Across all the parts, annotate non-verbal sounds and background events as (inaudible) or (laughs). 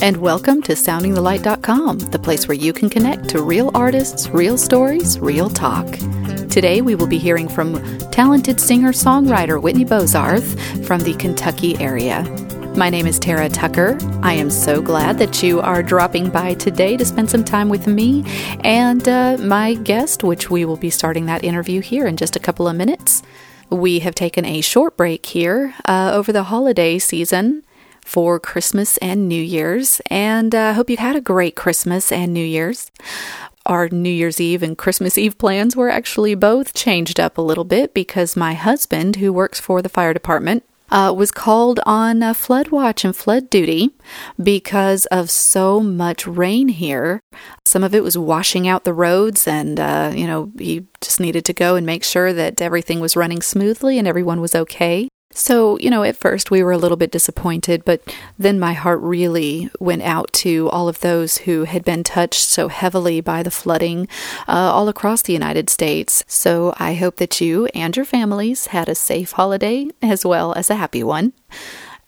and welcome to SoundingTheLight.com, the place where you can connect to real artists, real stories, real talk. Today we will be hearing from talented singer songwriter Whitney Bozarth from the Kentucky area. My name is Tara Tucker. I am so glad that you are dropping by today to spend some time with me and uh, my guest, which we will be starting that interview here in just a couple of minutes. We have taken a short break here uh, over the holiday season for Christmas and New Year's, and I uh, hope you had a great Christmas and New Year's. Our New Year's Eve and Christmas Eve plans were actually both changed up a little bit because my husband, who works for the fire department, uh, was called on uh, flood watch and flood duty because of so much rain here. Some of it was washing out the roads, and uh, you know he just needed to go and make sure that everything was running smoothly and everyone was okay. So, you know, at first we were a little bit disappointed, but then my heart really went out to all of those who had been touched so heavily by the flooding uh, all across the United States. So I hope that you and your families had a safe holiday as well as a happy one.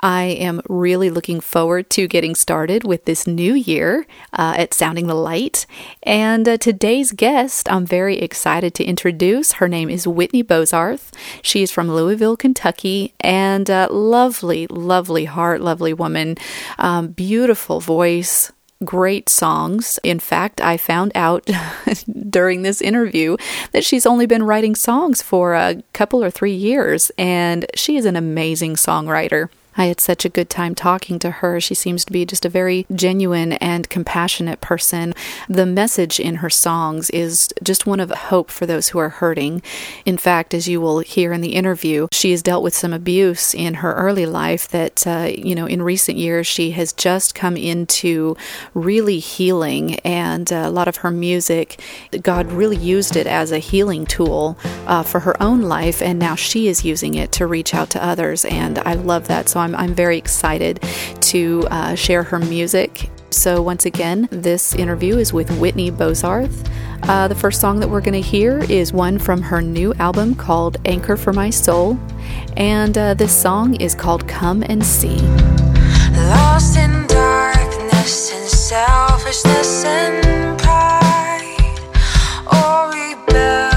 I am really looking forward to getting started with this new year uh, at Sounding the Light. And uh, today's guest, I'm very excited to introduce. Her name is Whitney Bozarth. She is from Louisville, Kentucky, and uh, lovely, lovely heart, lovely woman, um, beautiful voice great songs. In fact, I found out (laughs) during this interview that she's only been writing songs for a couple or three years, and she is an amazing songwriter. I had such a good time talking to her. She seems to be just a very genuine and compassionate person. The message in her songs is just one of hope for those who are hurting. In fact, as you will hear in the interview, she has dealt with some abuse in her early life that, uh, you know, in recent years she has just come into really healing. And uh, a lot of her music, God really used it as a healing tool uh, for her own life. And now she is using it to reach out to others. And I love that. So I'm, I'm very excited to uh, share her music. So, once again, this interview is with Whitney Bozarth. Uh, the first song that we're going to hear is one from her new album called Anchor for My Soul. And uh, this song is called Come and See. Lost in darkness and selfishness and pride, or rebellious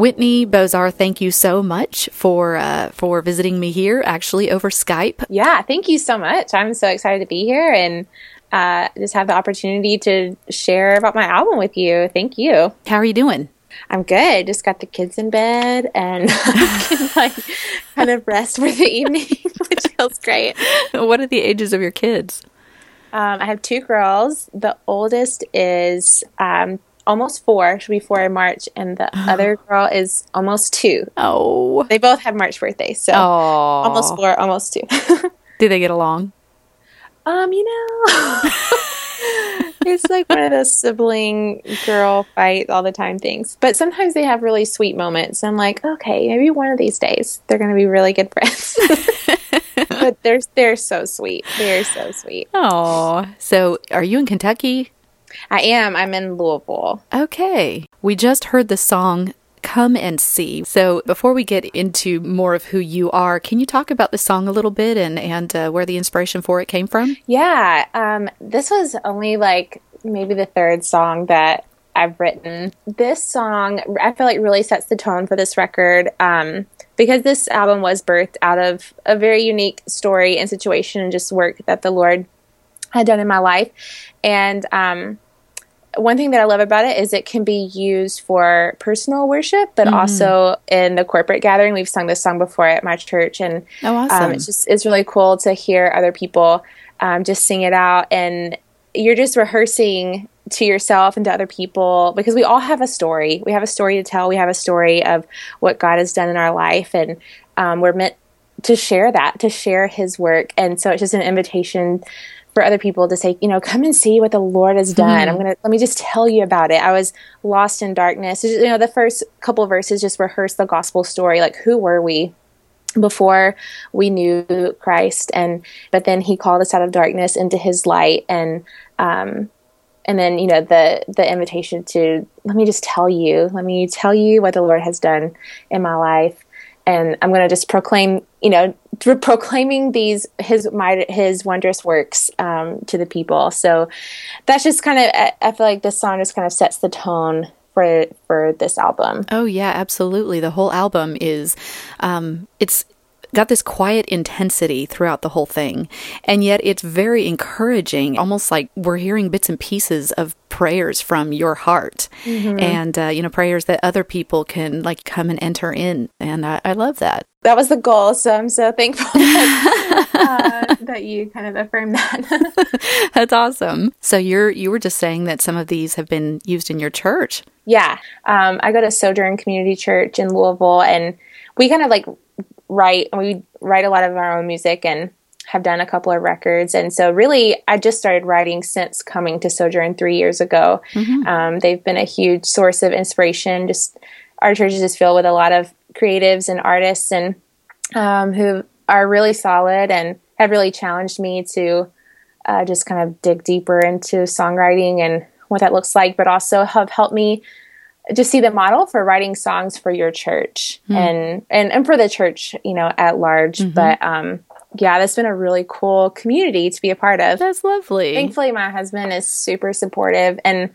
Whitney Bozarth, thank you so much for uh, for visiting me here, actually over Skype. Yeah, thank you so much. I'm so excited to be here and uh, just have the opportunity to share about my album with you. Thank you. How are you doing? I'm good. Just got the kids in bed and (laughs) I can like kind of rest for the evening, (laughs) which feels great. What are the ages of your kids? Um, I have two girls. The oldest is um, almost four. She'll be four in March, and the other girl is almost two. Oh, They both have March birthdays, so almost four, almost two. (laughs) Do they get along? um, you know, (laughs) it's like one of those sibling girl fight all the time things. But sometimes they have really sweet moments. I'm like, okay, maybe one of these days they're going to be really good friends. (laughs) but they're they're so sweet. They're so sweet. Oh, so are you in Kentucky? I am. I'm in Louisville. Okay. We just heard the song Come and See. So before we get into more of who you are, can you talk about the song a little bit and, and uh, where the inspiration for it came from? Yeah, um, this was only like maybe the third song that I've written. This song, I feel like, really sets the tone for this record um, because this album was birthed out of a very unique story and situation and just work that the Lord had done in my life. And um, one thing that I love about it is it can be used for personal worship, but also in the corporate gathering. We've sung this song before at my church, and Oh, awesome. um, it's just it's really cool to hear other people um, just sing it out, and you're just rehearsing to yourself and to other people because we all have a story. We have a story to tell. We have a story of what God has done in our life, and um, we're meant to share that, to share His work. And so it's just an invitation for other people to say, you know, come and see what the Lord has done. I'm gonna let me just tell you about it. I was lost in darkness. You know, the first couple verses just rehearse the gospel story. Like, who were we? before we knew Christ and but then he called us out of darkness into his light and um and then you know the the invitation to let me just tell you let me tell you what the Lord has done in my life and I'm going to just proclaim you know (laughs) proclaiming these his my his wondrous works um, to the people so that's just kind of I, I feel like this song just kind of sets the tone for for this album Oh yeah, absolutely. The whole album is um it's got this quiet intensity throughout the whole thing. And yet it's very encouraging, almost like we're hearing bits and pieces of prayers from your heart. And uh, you know, prayers that other people can like come and enter in. And I, I love that. that was the goal. So I'm so thankful that, (laughs) uh, that you kind of affirmed that. (laughs) That's awesome. So you're you were just saying that some of these have been used in your church. yeah. Um, I go to Sojourn Community Church in Louisville, and we kind of like write, we write a lot of our own music and have done a couple of records. And so, really, I just started writing since coming to Sojourn three years ago. Um, they've been a huge source of inspiration. Just our church is just filled with a lot of creatives and artists and um, who are really solid and have really challenged me to uh, just kind of dig deeper into songwriting and what that looks like, but also have helped me just see the model for writing songs for your church and, and and for the church, you know, at large. But um, yeah, that's been a really cool community to be a part of. That's lovely. Thankfully, my husband is super supportive, and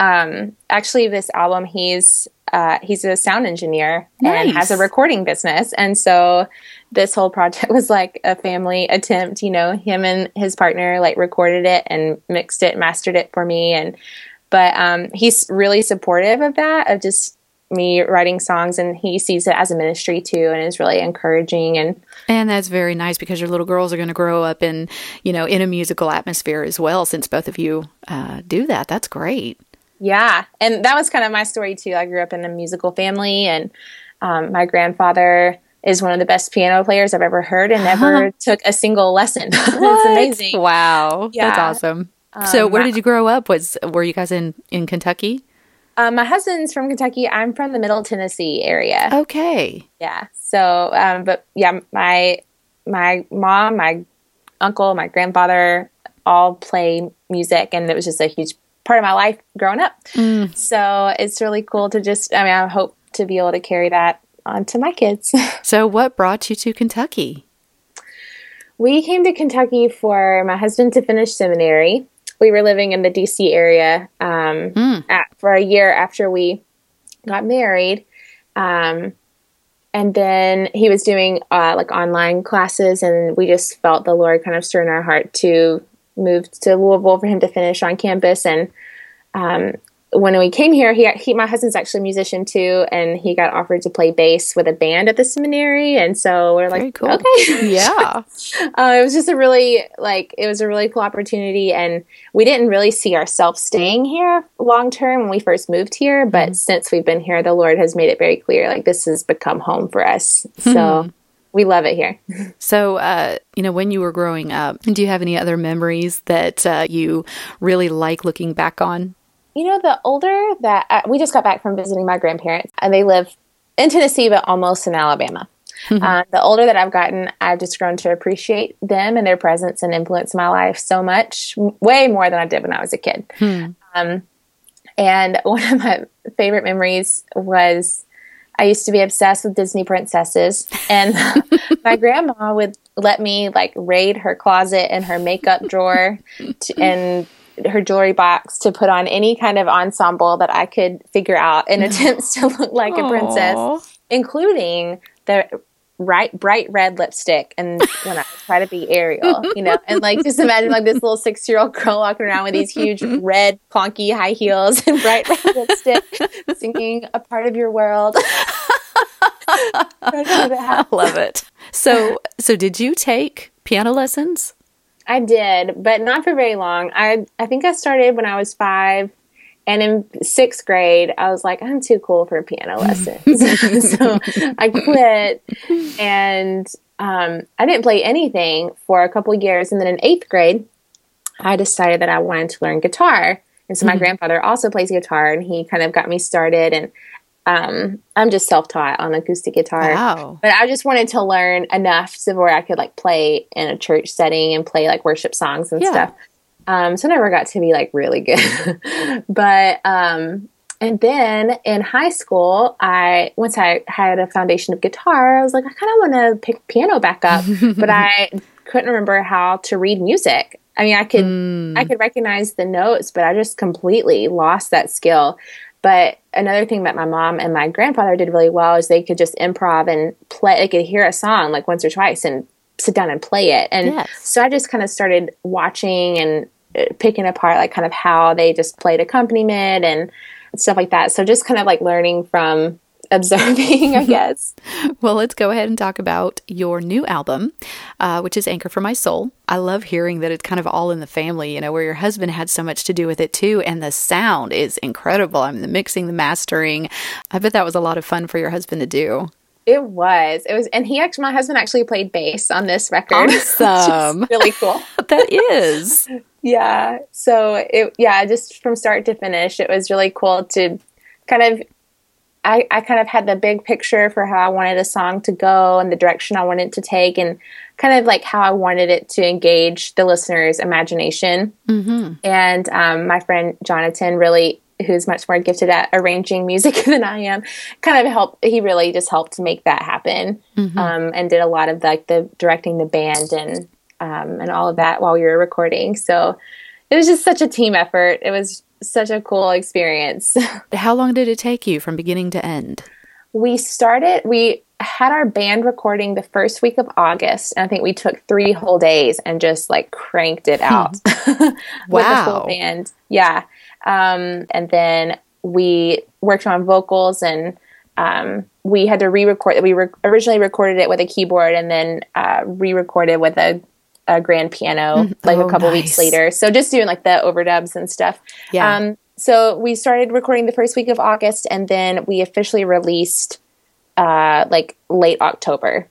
um, actually, this album he's uh, he's a sound engineer and has a recording business, and so this whole project (laughs) was like a family attempt. You know, him and his partner like recorded it and mixed it, mastered it for me, and but um, he's really supportive of that of just me writing songs, and he sees it as a ministry too, and is really encouraging and And that's very nice because your little girls are going to grow up in, you know, in a musical atmosphere as well. Since both of you uh, do that, that's great. Yeah, and that was kind of my story too. I grew up in a musical family, and um, my grandfather is one of the best piano players I've ever heard, and never (laughs) took a single lesson. (laughs) it's amazing. Wow, that's Yeah. awesome. so, Um, where my- did you grow up? Was were you guys in in Kentucky? Um, my husband's from Kentucky. I'm from the Middle Tennessee area. Okay. Yeah. So, um, but yeah, my my mom, my uncle, my grandfather all play music, and it was just a huge part of my life growing up. So it's really cool to just, I mean, I hope to be able to carry that on to my kids. (laughs) So, what brought you to Kentucky? we came to Kentucky for my husband to finish seminary. We were living in the DC area um, at, for a year after we got married. Um, and then he was doing uh, like online classes, and we just felt the Lord kind of stir in our heart to move to Louisville for him to finish on campus. And um, when we came here, he, he my husband's actually a musician too, and he got offered to play bass with a band at the seminary, and so we're Very like, cool. okay, Yeah. (laughs) uh, it was just a really like it was a really cool opportunity. And we didn't really see ourselves staying here long term when we first moved here but since we've been here the lord has made it very clear like this has become home for us. So we love it here. (laughs) So, uh, you know, when you were growing up, do you have any other memories that uh, you really like looking back on? You know the older that uh, we just got back from visiting my grandparents and they live in tennessee but almost in alabama. Uh, the older that i've gotten i've just grown to appreciate them and their presence and influence in my life so much way more than i did when i was a kid. Um, and (laughs) one of my favorite memories was I used to be obsessed with Disney princesses, and (laughs) my grandma would let me like raid her closet and her makeup drawer to, and her jewelry box to put on any kind of ensemble that I could figure out in (laughs) attempts to look like a princess, including the right bright red lipstick and when I try to be Ariel, you know, and like just imagine like this little six year old girl walking around with these huge (laughs) red clunky high heels and bright red lipstick, (laughs) singing a part of your world. I love it. So, so did you take piano lessons? I did, but not for very long. I I think I started when I was five, and in sixth grade, I was like, I'm too cool for piano (laughs) lessons, (laughs) so I quit, and um, I didn't play anything for a couple years. And then in eighth grade, I decided that I wanted to learn guitar, and so my grandfather also plays guitar, and he kind of got me started. And um, I'm just self taught on acoustic guitar. Wow. But I just wanted to learn enough to where I could like play in a church setting and play like worship songs and Yeah. stuff. Um, so I never got to be like really good. (laughs) but um, and then in high school, I once I had a foundation of guitar, I was like, I kind of want to pick piano back up, (laughs) but I couldn't remember how to read music. I mean, I could I could recognize the notes, but I just completely lost that skill. But another thing that my mom and my grandfather did really well is they could just improv and play. They could hear a song like once or twice and sit down and play it. And Yes. so I just kind of started watching and uh, picking apart like kind of how they just played accompaniment and stuff like that. So just kind of like learning from observing, I (laughs) guess. Well, let's go ahead and talk about your new album, uh, which is Anchor for My Soul. I love hearing that it's kind of all in the family, you know, where your husband had so much to do with it too. And the sound is incredible. I mean, the mixing, the mastering. I bet that was a lot of fun for your husband to do. It was. It was, and he actually, my husband actually played bass on this record. (laughs) Awesome. (laughs) really cool. that is. Yeah. So it, yeah, just from start to finish, it was really cool to kind of, I, I kind of had the big picture for how I wanted a song to go and the direction I wanted it to take and kind of like how I wanted it to engage the listener's imagination. Mm-hmm. And um, my friend Jonathan really, who's much more gifted at arranging music (laughs) than I am, kind of helped. He really just helped make that happen um, and did a lot of like the directing the band and um, and all of that while we were recording. So it was just such a team effort. It was such a cool experience. (laughs) How long did it take you from beginning to end? we started, we had our band recording the first week of August. And I think we took three whole days and just like cranked it out wow. (laughs) with the full band. Yeah. Um, and then we worked on vocals and um, we had to re-record. that We re- originally recorded it with a keyboard and then uh, re-recorded with a, a grand piano like Oh, a couple nice. weeks later. So just doing like the overdubs and stuff. Yeah. Um, so we started recording the first week of August, and then we officially released uh, like late October.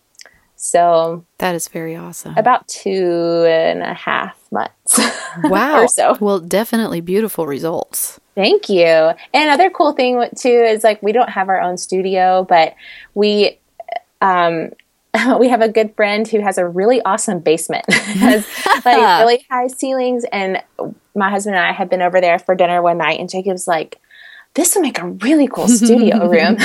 So That is very awesome. about two and a half months. (laughs) Wow. or so. Well, definitely beautiful results. Thank you. And another cool thing too is like we don't have our own studio, but we um (laughs) we have a good friend who has a really awesome basement, (laughs) has like really high ceilings. And my husband and I had been over there for dinner one night, and Jacob's like, "This would make a really cool studio (laughs) room."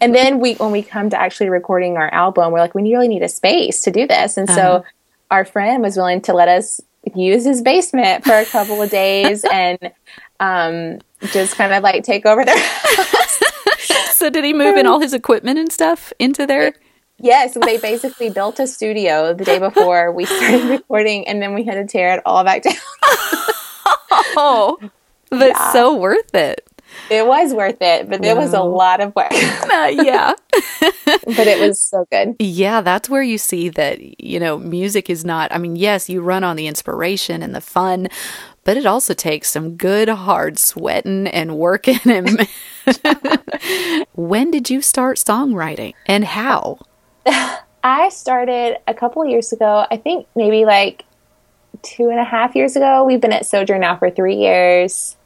and then we, when we come to actually recording our album, we're like, "We really need a space to do this." And so Uh-huh. our friend was willing to let us use his basement for a couple of days and um, just kind of like take over their So did he move in all his equipment and stuff into there? Yes, they basically built a studio the day before we started (laughs) recording, and then we had to tear it all back down. Oh, (laughs) but Yeah. so worth it. It was worth it, but it was a lot of work. (laughs) Uh, yeah. but it was so good. Yeah, that's where you see that, you know, music is not, I mean, yes, you run on the inspiration and the fun, but it also takes some good hard sweating and working. And when did you start songwriting and how? (laughs) I started a couple years ago. I think maybe like two and a half years ago. We've been at Sojourn now for three years,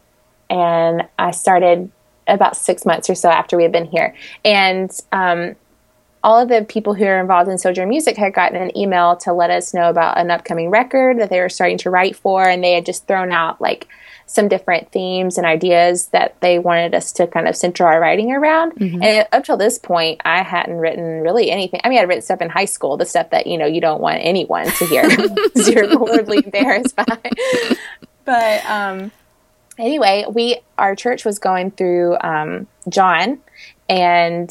and I started about six months or so after we had been here. And um, all of the people who are involved in Sojourn Music had gotten an email to let us know about an upcoming record that they were starting to write for, and they had just thrown out like some different themes and ideas that they wanted us to kind of center our writing around. And up till this point, I hadn't written really anything. I mean, I'd written stuff in high school, the stuff that you know you don't want anyone to hear (laughs) (laughs) because you're horribly embarrassed by. But um, anyway, we our church was going through um, John, and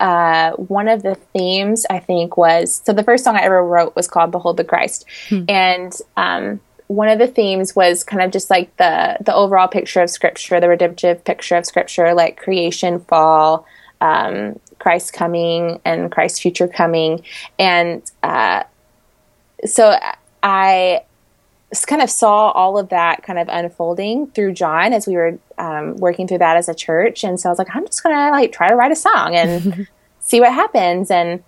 uh, one of the themes I think was so the first song I ever wrote was called "Behold the Christ," and um, one of the themes was kind of just like the the overall picture of Scripture, the redemptive picture of Scripture, like creation, fall, um, Christ coming, and Christ's future coming, and uh, so I kind of saw all of that kind of unfolding through John as we were um, working through that as a church, and so I was like, I'm just gonna like try to write a song and (laughs) see what happens, and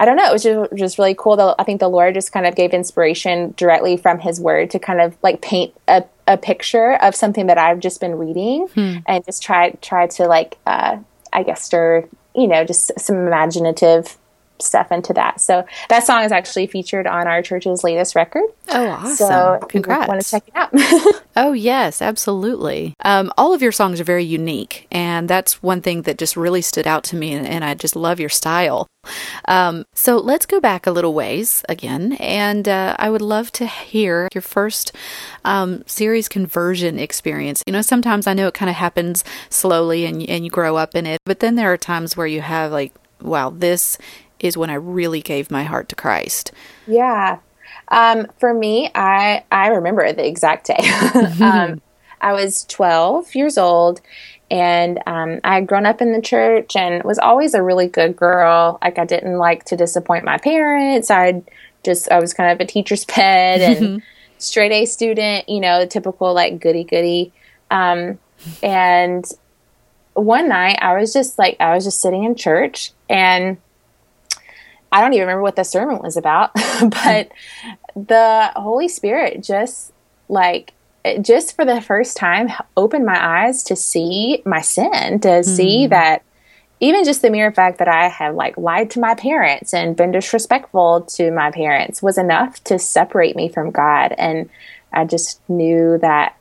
I don't know, it was just, just really cool. The, I think the Lord just kind of gave inspiration directly from His Word to kind of like paint a, a picture of something that I've just been reading, and just try try to like uh, I guess stir you know just some imaginative stuff into that. So that song is actually featured on our church's latest record. Oh, awesome. So Congrats. want to check it out. (laughs) Oh, yes, absolutely. Um, all of your songs are very unique. And that's one thing that just really stood out to me. And, and I just love your style. Um, so let's go back a little ways again. And uh, I would love to hear your first um, series conversion experience. You know, sometimes I know it kind of happens slowly and, and you grow up in it. But then there are times where you have, like, wow, this is when I really gave my heart to Christ. Yeah. Um, for me, I I remember the exact day. (laughs) um, I was 12 years old, and um, I had grown up in the church and was always a really good girl. Like I didn't like to disappoint my parents. I just I was kind of a teacher's (laughs) pet and straight A student. You know, typical like goody goody. Um, and one night I was just like I was just sitting in church and I don't even remember what the sermon was about, (laughs) but the Holy Spirit just like just for the first time opened my eyes to see my sin, to see hmm. that even just the mere fact that I had like lied to my parents and been disrespectful to my parents was enough to separate me from God. And I just knew that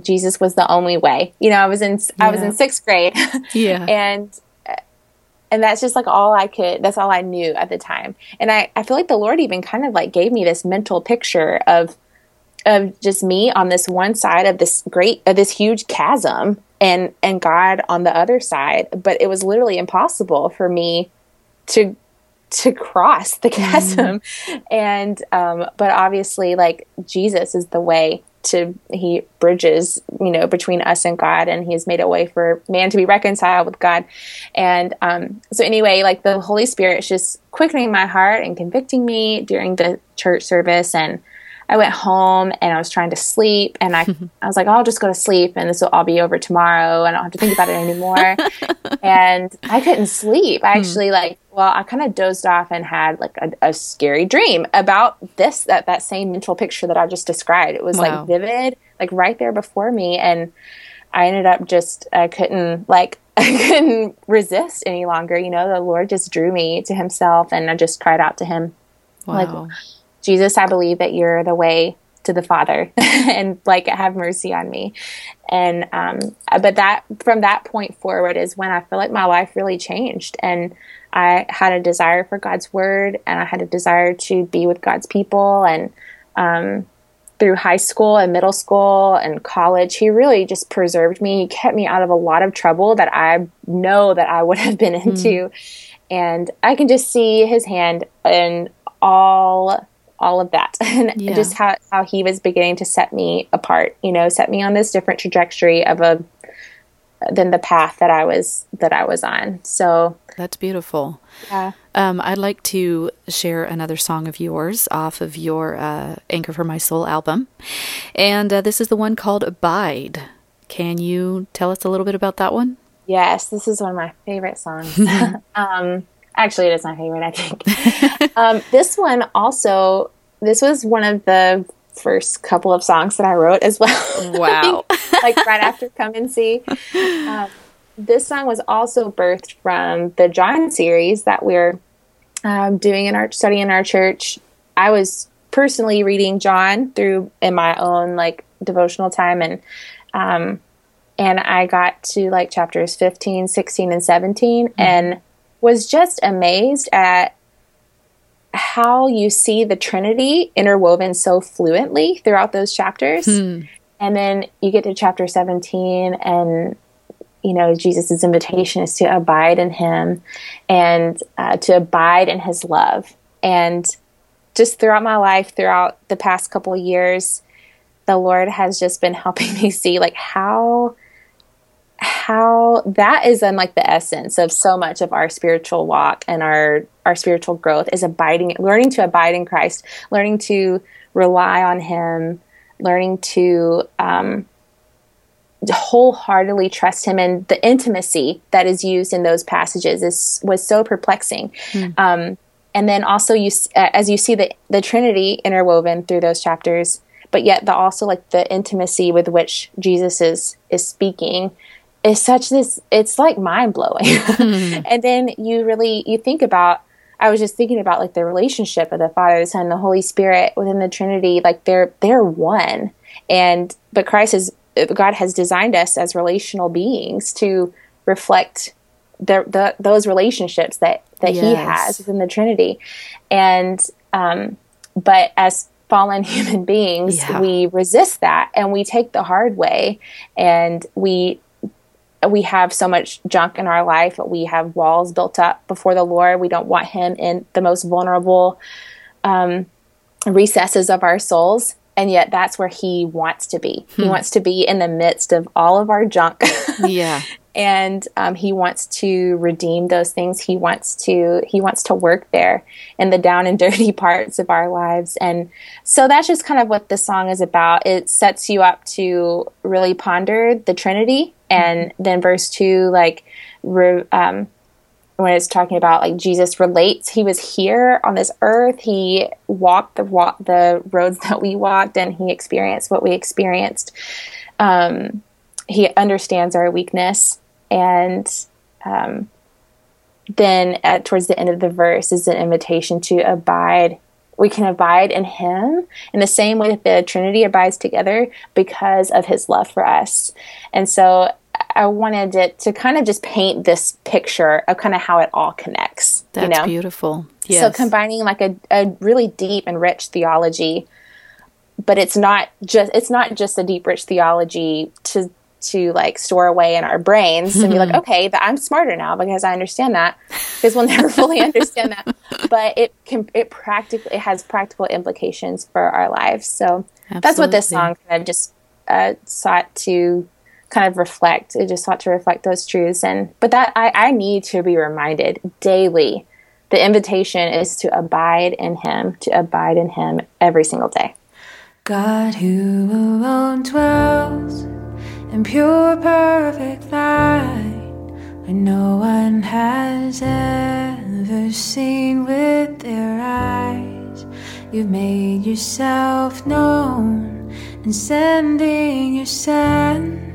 Jesus was the only way. You know, I was in I was in sixth grade, (laughs) Yeah. and and that's just like all I could. That's all I knew at the time. And I I feel like the Lord even kind of like gave me this mental picture of of just me on this one side of this great of this huge chasm and and God on the other side but it was literally impossible for me to to cross the (laughs) chasm and um but obviously like Jesus is the way to he bridges you know between us and God and he has made a way for man to be reconciled with God. And um so anyway like the Holy Spirit is just quickening my heart and convicting me during the church service and I went home and I was trying to sleep and I, (laughs) I was like, I'll just go to sleep and this will all be over tomorrow I don't have to think about it anymore. (laughs) and I couldn't sleep. I hmm. actually like, well, I kind of dozed off and had like a, a scary dream about this, that, that same mental picture that I just described. It was Wow. like vivid, like right there before me. And I ended up just, I couldn't like, (laughs) I couldn't resist any longer. You know, the Lord just drew me to Himself, and I just cried out to Him, Wow. like, Jesus, I believe that you're the way to the Father, (laughs) and like, have mercy on me. And um, but that from that point forward is when I feel like my life really changed, and I had a desire for God's Word, and I had a desire to be with God's people, and um, through high school and middle school and college, he really just preserved me. He kept me out of a lot of trouble that I know that I would have been (laughs) into. And I can just see his hand in all all of that (laughs) and Yeah. just how, how he was beginning to set me apart, you know, set me on this different trajectory of a than the path that I was that I was on. So That's beautiful. yeah. Um, I'd like to share another song of yours off of your uh, Anchor for My Soul album. And uh, this is the one called Abide. Can you tell us a little bit about that one? Yes, this is one of my favorite songs. (laughs) (laughs) um, actually, it is my favorite, I think. (laughs) um, this one also, this was one of the first couple of songs that I wrote as well. (laughs) Wow. like right after Come and See. (laughs) Um, this song was also birthed from the John series that we're um, doing in our study in our church. I was personally reading John through in my own like devotional time and um, and I got to like chapters 15, 16 and 17 and was just amazed at how you see the Trinity interwoven so fluently throughout those chapters. And then you get to chapter 17 and you know Jesus' invitation is to abide in him and uh, to abide in his love. And just throughout my life, throughout the past couple of years, the Lord has just been (laughs) helping me see like how how that is in like the essence of so much of our spiritual walk and our our spiritual growth is abiding learning to abide in Christ learning to rely on him learning to um, wholeheartedly trust him. And the intimacy that is used in those passages is was so perplexing. Um, and then also you as you see the the trinity interwoven through those chapters but yet the also like the intimacy with which jesus is is speaking is such this it's like mind blowing (laughs) and then you really you think about i was just thinking about like the relationship of the father the son and the holy spirit within the trinity like they're they're one. And but christ is god has designed us as relational beings to reflect the, the those relationships that that he has within the trinity. And um but as fallen (laughs) human beings Yeah. we resist that and we take the hard way and we we have so much junk in our life. We have walls built up before the lord. We don't want him in the most vulnerable um, recesses of our souls. And yet that's where he wants to be. He wants to be in the midst of all of our junk. (laughs) Yeah. and um, he wants to redeem those things. He wants to he wants to work there in the down and (laughs) dirty parts of our lives. And so that's just kind of what the song is about. It sets you up to really ponder the trinity and then verse 2 like re, um, when it's talking about like Jesus relates, he was here on this earth. He walked the walk the roads (laughs) that we walked, and he experienced what we experienced. Um, he understands our weakness, and um, then at, towards the end of the verse is an invitation to abide. We can abide in Him in the same way that the Trinity abides together because of His love for us. And so I wanted it to kind of just paint this picture of kind of how it all connects. That's you know? beautiful. Yes. So combining like a, a really deep and rich theology, but it's not just it's not just a deep rich theology to to like store away in our brains and be like, (laughs) okay, that I'm smarter now because I understand that. Because we'll never (laughs) fully understand that. But it can it practically it has practical implications for our lives. So that's what this song kind of just uh, sought to kind of reflect. It just sought to reflect those truths. And but that I, I need to be reminded daily. The invitation is to abide in Him, to abide in Him every single day. God who alone dwells in pure perfect light, where no one has ever seen with their eyes. You've made yourself known in sending your Son,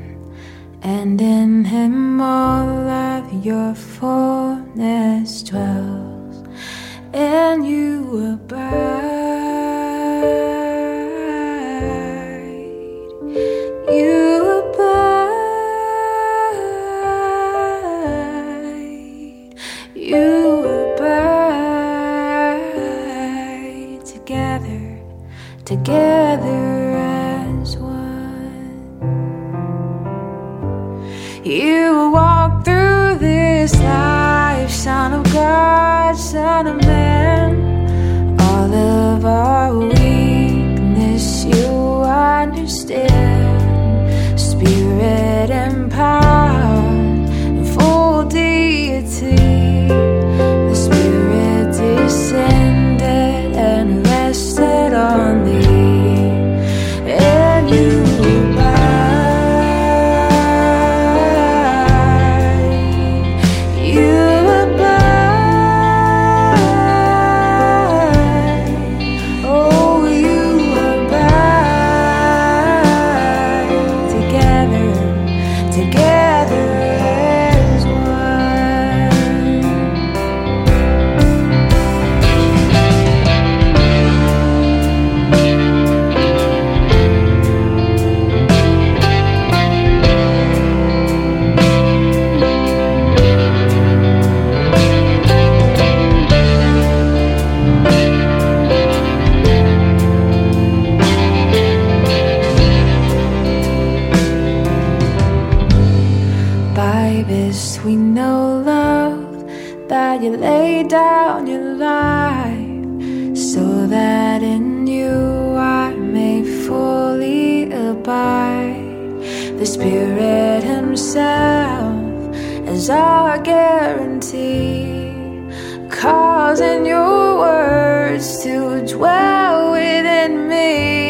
and in him all of your fullness dwells, and you abide. You abide. You abide together, together You walk through this life, Son of God, Son of Man. All of our weakness you understand. Spirit and is our guarantee, causing your words to dwell within me,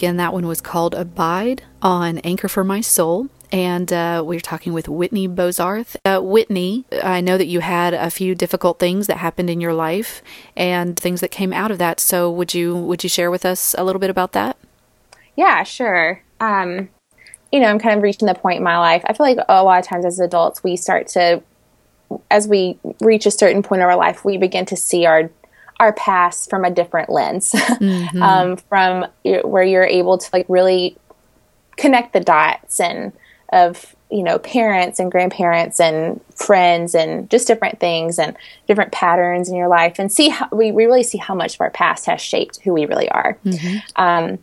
Again, that one was called Abide on Anchor for My Soul. And uh, we are talking with Whitney Bozarth. Uh, Whitney, I know that you had a few difficult things that happened in your life and things that came out of that. So would you would you share with us a little bit about that? Yeah, sure. Um, you know, I'm kind of reaching the point in my life. I feel like a lot of times as adults, we start to, as we reach a certain point of our life, we begin to see our our past from a different lens, (laughs) um, from where you're able to like really connect the dots and of you know parents and grandparents and friends and just different things and different patterns in your life and see how we, we really see how much of our past has shaped who we really are. Um,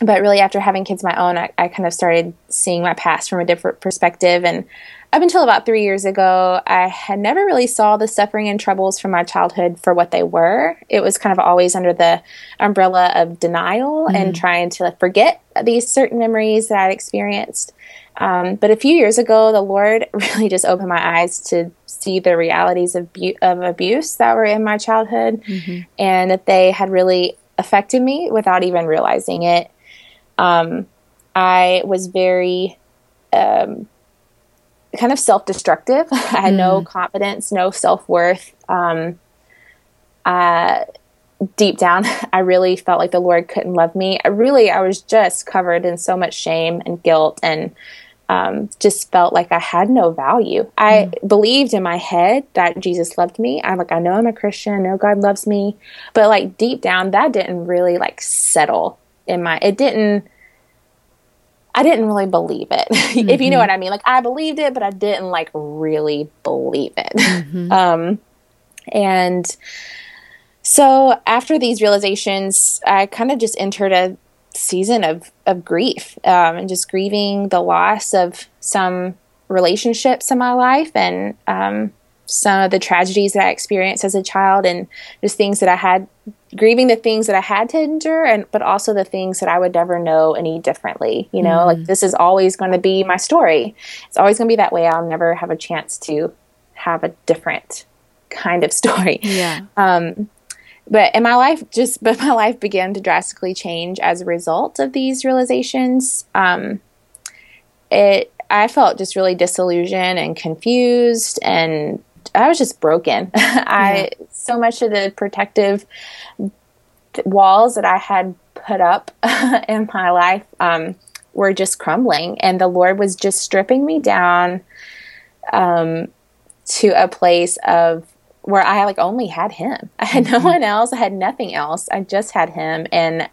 but really after having kids of my own I, I kind of started seeing my past from a different perspective. And up until about three years ago i had never really saw the suffering and troubles from my childhood for what they were. It was kind of always under the umbrella of denial and trying to forget these certain memories that i'd experienced. Um, but a few years ago the lord (laughs) really just opened my eyes to see the realities of, bu- of abuse that were in my childhood and that they had really affected me without even realizing it um, I was very um, kind of self destructive. (laughs) I had no confidence, no self worth. Um, uh, deep down, (laughs) I really felt like the Lord couldn't love me. I really, I was just covered in so much shame and guilt and um, just felt like I had no value. I mm. believed in my head that Jesus loved me. I'm like, I know I'm a Christian. I know God loves me. But like deep down, that didn't really like settle in my, it didn't, I didn't really believe it, mm-hmm. (laughs) if you know mm-hmm. what I mean. Like I believed it, but I didn't like really believe it. Mm-hmm. (laughs) um, and so after these realizations, I kind of just entered a season of of grief um, and just grieving the loss of some relationships in my life and um, some of the tragedies that I experienced as a child and just things that I had grieving the things that I had to endure and but also the things that I would never know any differently. You know, mm. like this is always going to be my story. It's always going to be that way. I'll never have a chance to have a different kind of (laughs) story. Yeah. Um but in my life just but my life began to drastically change as a result of these realizations um it i felt just really disillusioned and confused and i was just broken (laughs) i so much of the protective walls that i had put up (laughs) in my life um were just crumbling and the lord was just stripping me down um to a place of where I like only had him. (laughs) I had no mm-hmm. one else. I had nothing else. I just had him and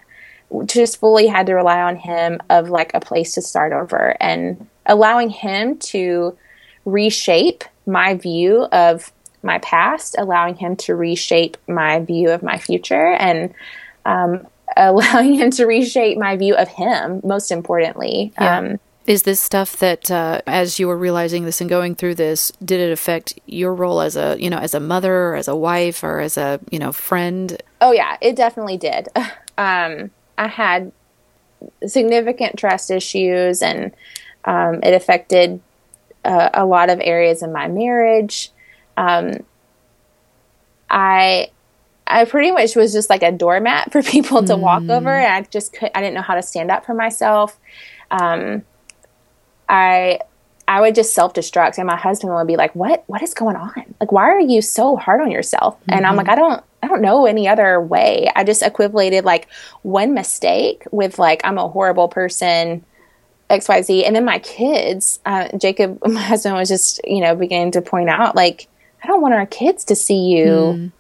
just fully had to rely on him of like a place to start over and allowing him to reshape my view of my past, allowing him to reshape my view of my future and um, (laughs) allowing him to reshape my view of him most importantly. Yeah. Um, is this stuff that, uh, as you were realizing this and going through this, did it affect your role as a, you know, as a mother, or as a wife, or as a, you know, friend? Oh yeah, it definitely did. (laughs) Um, I had significant trust issues, and um, it affected uh, a lot of areas in my marriage. Um, I I pretty much was just like a doormat for (laughs) people to mm. walk over, and I just could I didn't know how to stand up for myself. Um, I I would just self destruct, and my husband would be like, "What? What is going on? Like, why are you so hard on yourself?" Mm-hmm. And I'm like, "I don't, I don't know any other way." I just equivalated like one mistake with like I'm a horrible person, X Y Z, and then my kids, uh, Jacob, (laughs) my husband was just you know beginning to point out like, I don't want our kids to see you. Mm.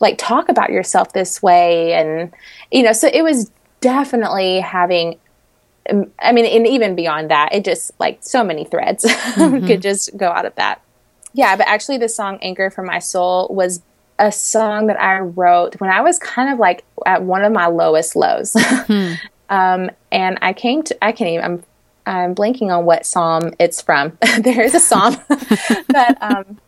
Like talk about yourself this way, and you know, so it was definitely having I mean, and even beyond that, it just like so many threads (laughs) mm-hmm. could just go out of that. Yeah, but actually, the song Anchor for My Soul was a song that I wrote when I was kind of like at one of my lowest lows. (laughs) hmm. um, and I came to, I can't even, I'm, I'm blanking on what psalm it's from. (laughs) There's a psalm. (laughs) That um,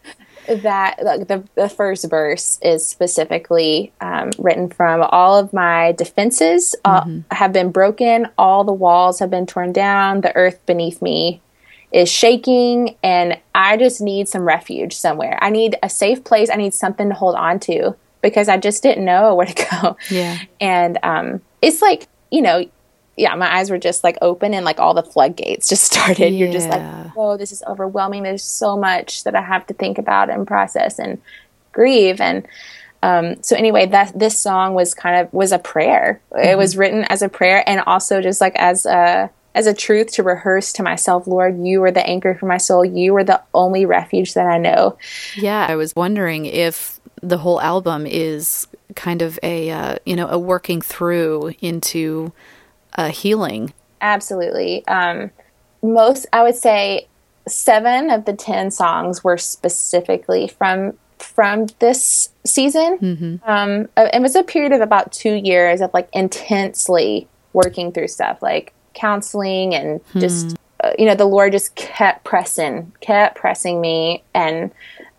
that like, the, the first verse is specifically um, written from all of my defenses uh, mm-hmm. have been broken. All the walls have been torn down. The earth beneath me is shaking. And i just need some refuge somewhere. I need a safe place. I need something to hold on to because i just didn't know where to (laughs) go. Yeah. And um, it's like you know yeah, my eyes were just like open and like all the floodgates just (laughs) started. Yeah. You're just like, oh, this is overwhelming. There's so much that I have to think about and process and grieve. And um, so anyway, that this song was kind of was a prayer. Mm-hmm. It was written as a prayer and also just like as a as a truth to rehearse to myself, Lord, you are the anchor for my soul. You are the only refuge that I know. Yeah, I was wondering if the whole album is kind of a uh, you know a working through into uh, healing. Absolutely. Um, most, I would say, seven of the ten songs were specifically from from this season. Mm-hmm. Um, uh, it was a period of about two years of like intensely working through stuff like counseling and hmm. just uh, you know the Lord just kept pressing, kept pressing me and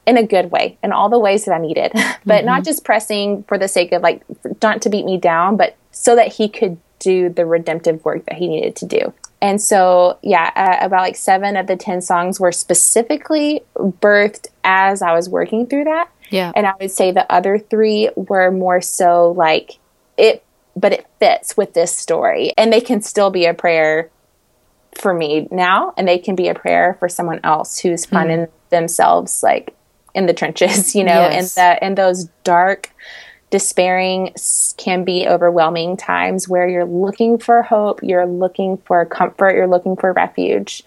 in a good way in all the ways that I needed, (laughs) but mm-hmm. not just pressing for the sake of like not to beat me down, but so that He could do the redemptive work that he needed to do. And so, yeah, uh, about like seven of the 10 songs were specifically birthed as I was working through that. Yeah. And I would say the other three were more so like it, but it fits with this story. And they can still be a prayer for me now, and they can be a prayer for someone else who's hmm. finding mm. themselves like in the trenches, (laughs) you know, yes. in the in those dark despairing can be overwhelming times where you're looking for hope, you're looking for comfort, you're looking for refuge.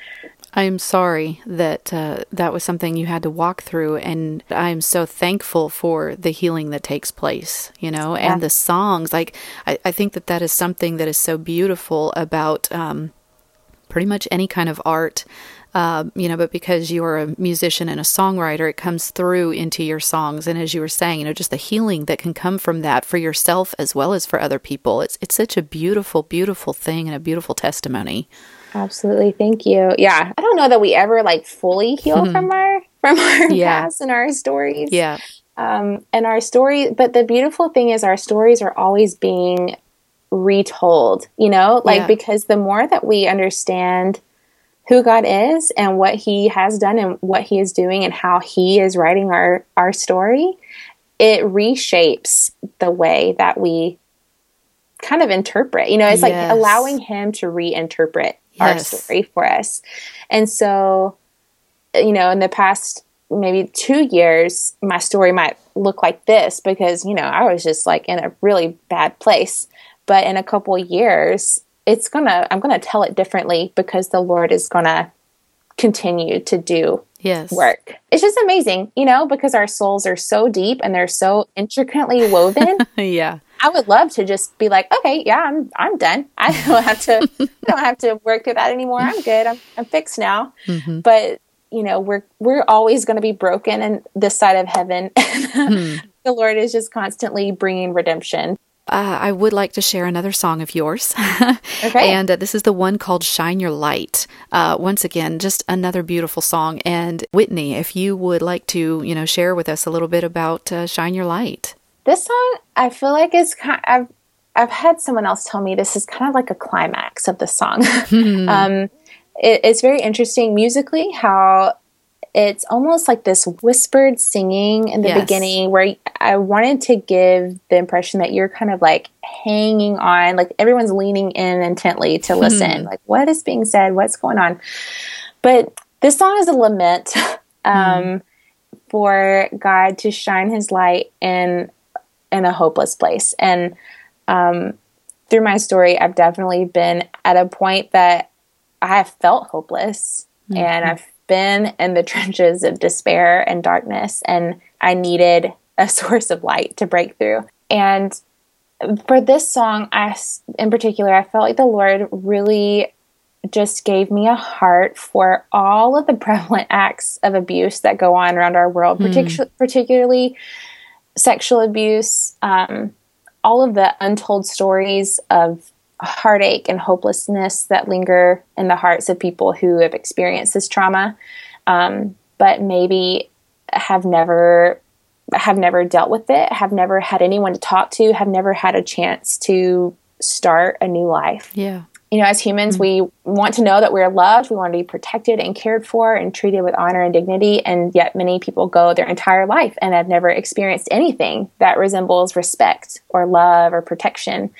I am sorry that uh, that was something you had to walk through, and I am so thankful for the healing that takes place, you know, yeah. and the songs. Like, I, I, think that that is something that is so beautiful about um, pretty much any kind of art. Uh, you know, but because you are a musician and a songwriter, it comes through into your songs. And as you were saying, you know, just the healing that can come from that for yourself as well as for other people. It's it's such a beautiful, beautiful thing and a beautiful testimony. Absolutely. Thank you. Yeah. I don't know that we ever like fully heal mm-hmm. (laughs) from our from our (laughs) yeah. past and our stories. Yeah. Um, and our story, but the beautiful thing is our stories are always being retold, you know, like yeah. because the more that we understand who God is and what he has done and what he is doing and how he is writing our our story, it reshapes the way that we kind of interpret. You know, it's yes. like allowing him to reinterpret yes. our story for us. And so, you know, in the past maybe two years, my story might look like this because, you know, I was just like in a really bad place. But in a couple years, it's gonna, I'm gonna tell it differently because the Lord is gonna continue to do yes. work. It's just amazing, you know, because our souls are so deep and they're so intricately woven. (laughs) yeah. I would love to just be like, okay, yeah, I'm I'm done. I (laughs) don't have to I don't have to work through that anymore. I'm good. I'm I'm fixed now. Mm-hmm. But you know, we're we're always going to be broken in this side of heaven. (laughs) mm. The Lord is just constantly bringing redemption. Uh, I would like to share another song of yours. (laughs) okay. And uh, this is the one called Shine Your Light. Uh, once again, just another beautiful song. And Whitney, if you would like to, you know, share with us a little bit about uh, Shine Your Light. This song, I feel like is kind. I've I've had someone else tell me this is kind of like a climax of the song. (laughs) um, it, it's very interesting musically how it's almost like this whispered singing in the yes. beginning where I wanted to give the impression that you're kind of like hanging on, like everyone's leaning in intently to listen. Like, what is being said? What's going on? But this song is a lament (laughs) um, mm. for God to shine his light in in a hopeless place. And um, through my story, I've definitely been at a point that I have felt hopeless mm-hmm. and I've been in the (laughs) trenches of despair and darkness, and I needed a (laughs) source of light to break through. And for this song, I, in particular, I felt like the Lord really just gave me a heart for all of the (laughs) prevalent acts of abuse that go on around our world, mm. partic- particularly sexual abuse, um, all of the untold stories of heartache and hopelessness that linger in the hearts of people who have experienced this trauma, um, but maybe have never have never dealt with it, have never had anyone to talk to, have never had a chance to start a new life. Yeah you know, as humans, mm-hmm. we want to know that we're loved, we want to be protected and cared for and treated with honor and dignity. And yet, many people go their entire life and have never experienced anything that resembles respect or love or protection.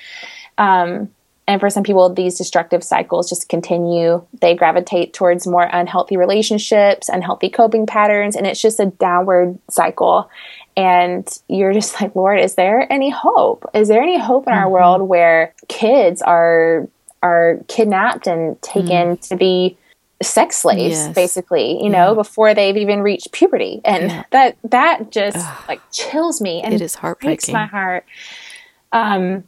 Um, and for some people, these destructive cycles just continue. They gravitate towards more unhealthy relationships, unhealthy coping patterns, and it's just a downward cycle. And you're just like, Lord, is there any hope? Is there any hope in mm-hmm. our world where kids are are kidnapped and taken mm. to be sex slaves yes. basically you know before they've even reached puberty and yeah. that that just Ugh. like chills me and it is heartbreaking breaks my heart um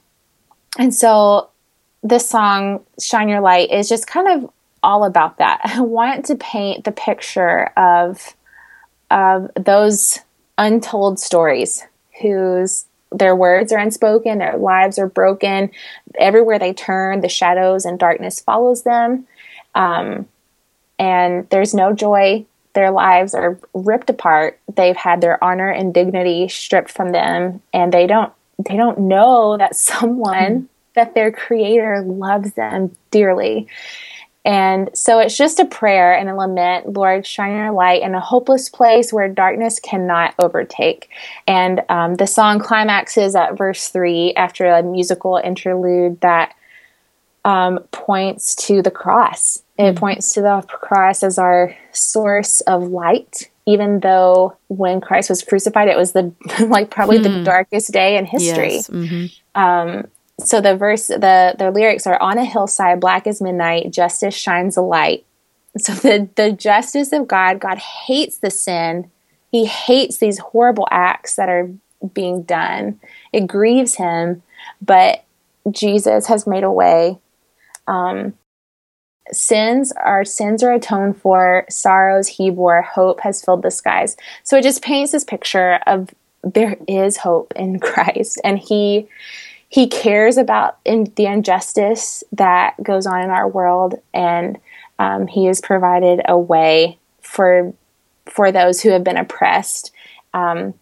and so this song shine your light is just kind of all about that (laughs) i want to paint the picture of of those untold stories whose their words are unspoken, their lives are broken. Everywhere they turn, the shadows and darkness follows them. Um, and there's no joy. Their lives are ripped apart. They've had their honor and dignity stripped from them, and they don't they don't know that (laughs) someone mm. That their creator loves them dearly. And so it's just a prayer and a lament, Lord, shine your light in a hopeless place where darkness cannot overtake. And um, the song climaxes at verse three after a musical interlude that um, points to the cross. It mm-hmm. points to the cross as our source of light. Even though when Christ was crucified, it was the (laughs) like probably mm. the hmm. darkest day in history. Yes. Mm-hmm. Um, so the verse the the lyrics are on a hillside black as midnight justice shines a light so (laughs) the the justice of God, God hates the sin. He hates these horrible acts that are being done. It grieves him, but Jesus has made a way. Um, sins our sins are atoned for sorrows he bore hope has filled the skies so it just paints this picture of there is hope in (laughs) christ and he he cares about in the injustice that goes on in our world and um, he has provided a way for for those who have been oppressed um,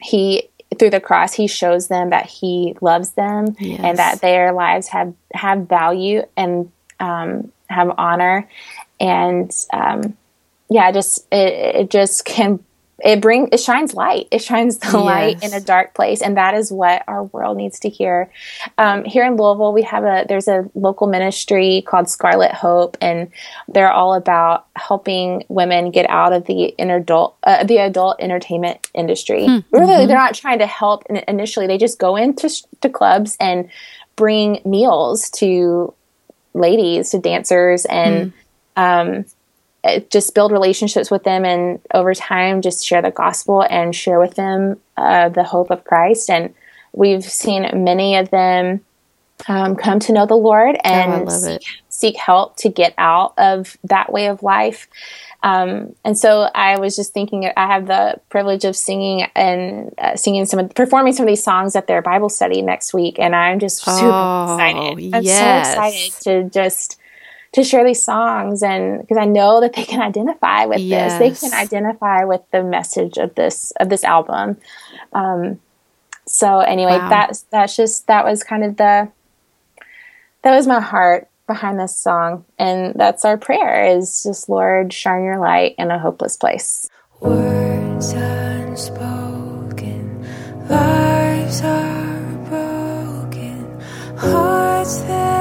he through the cross he shows them that he loves them yes. and that their lives have have value and um, have honor and um, yeah just it, it just can it bring it shines light it shines the yes. (laughs) light in a dark place and that is what our world needs to hear um, here in louisville we have a there's a local ministry called scarlet hope and they're all about helping women get out of the adult uh, the adult entertainment industry hmm. really mm-hmm. they're not trying to help initially they just go into to clubs and bring meals to ladies to dancers and hmm. um, just build relationships with them and over time just share the gospel and share with them uh, the hope of christ. And we've seen many of them um, come to know the lord oh, and oh, seek, seek, help to get out of that way of life. Um, and so i was just thinking i have the privilege of singing and uh, singing some of performing some of these songs at their bible study next week. And i'm just super oh, excited. I'm yes. so excited to just to share these songs and because I know that they can identify with yes. this. They can identify with the message of this of this album. Um, so anyway, wow. that's that's just that was kind of the that was my heart behind this song and that's our prayer is just Lord shine your light in a hopeless place. Words unspoken, lives are broken, hearts that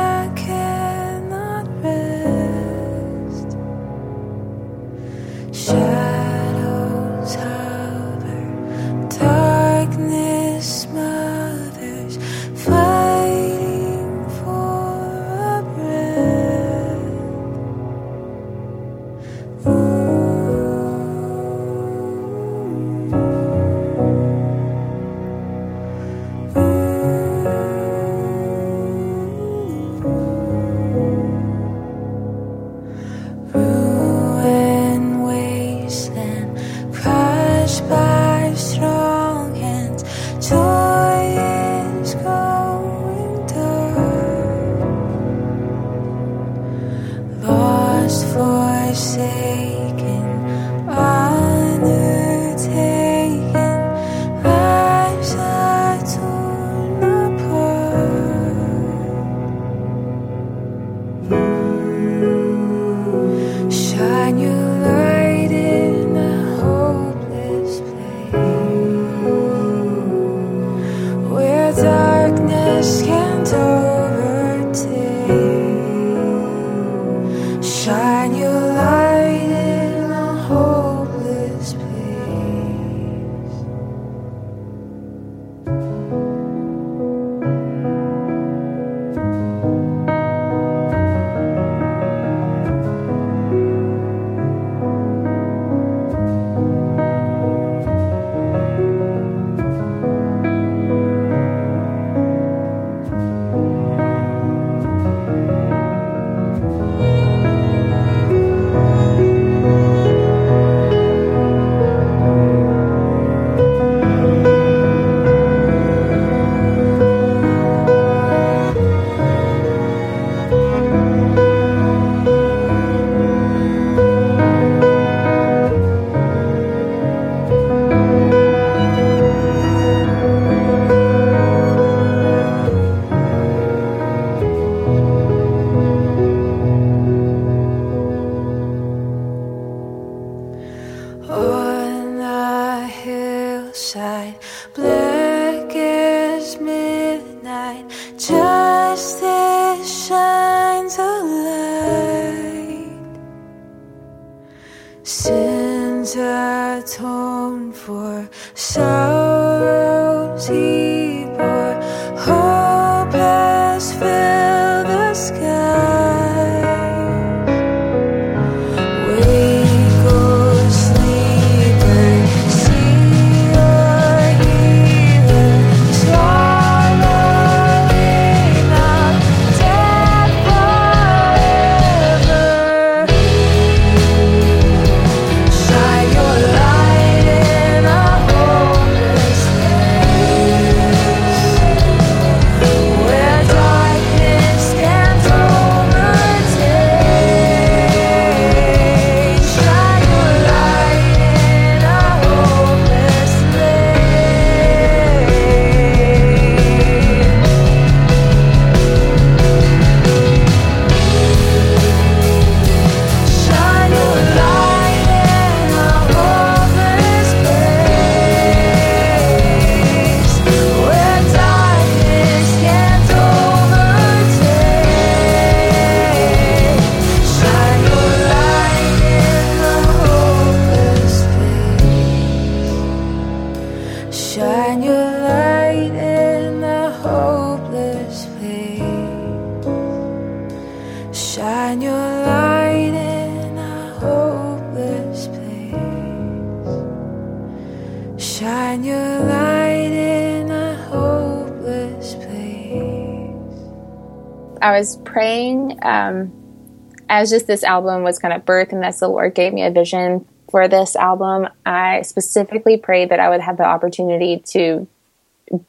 as just this album was kind of birthed, and as the Lord gave me a vision for this album, I specifically prayed that I would have the opportunity to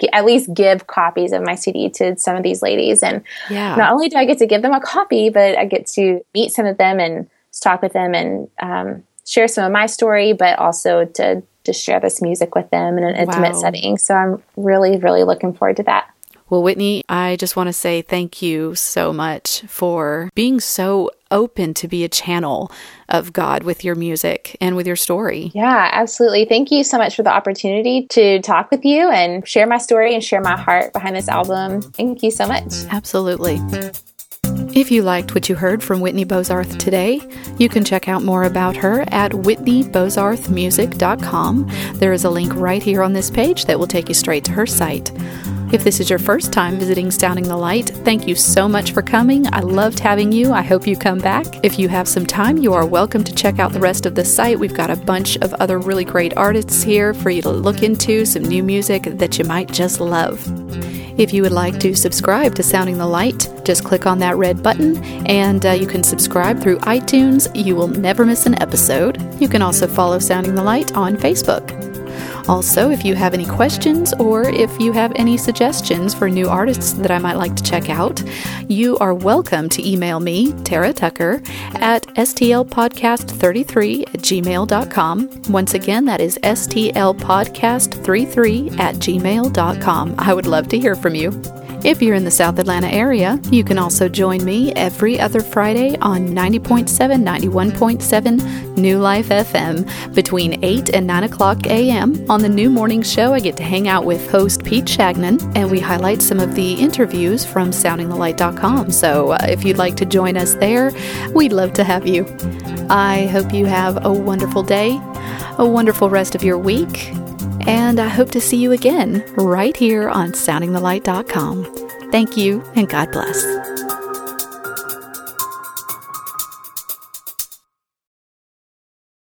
g- at least give copies of my CD to some of these ladies. And Yeah. not only do I get to give them a copy, but I get to meet some of them and talk with them and um, share some of my story, but also to to share this music with them in an intimate Wow. setting. So I'm really, really looking forward to that. Well, Whitney, I just want to say thank you so much for being so open to be a channel of God with your music and with your story. Yeah, absolutely. Thank you so much for the opportunity to talk with you and share my story and share my heart behind this album. Thank you so much. Absolutely. If you liked what you heard from Whitney Bozarth today, you can check out more about her at whitneybozarthmusic.com. There is a link right here on this page that will take you straight to her site. If this is your first time visiting Sounding the Light, thank you so much for coming. I loved having you. I hope you come back. If you have some time, you are welcome to check out the rest of the site. We've got a bunch of other really great artists here for you to look into, some new music that you might just love. If you would like to subscribe to Sounding the Light, just click on that red button and uh, you can subscribe through iTunes. You will never miss an episode. You can also follow Sounding the Light on Facebook. Also, if you have any questions or if you have any suggestions for new artists that I might like to check out, you are welcome to email me, Tara Tucker, at stlpodcast33 at gmail.com. Once again, that is stlpodcast33 at gmail.com. I would love to hear from you. If you're in the South Atlanta area, you can also join me every other Friday on 90.7, 91.7 New Life FM between 8 and 9 o'clock a.m. On the new morning show, I get to hang out with host Pete Chagnon, and we highlight some of the interviews from soundingthelight.com. So uh, if you'd like to join us there, we'd love to have you. I hope you have a wonderful day, a wonderful rest of your week, and I hope to see you again right here on soundingthelight.com. Thank you and God bless.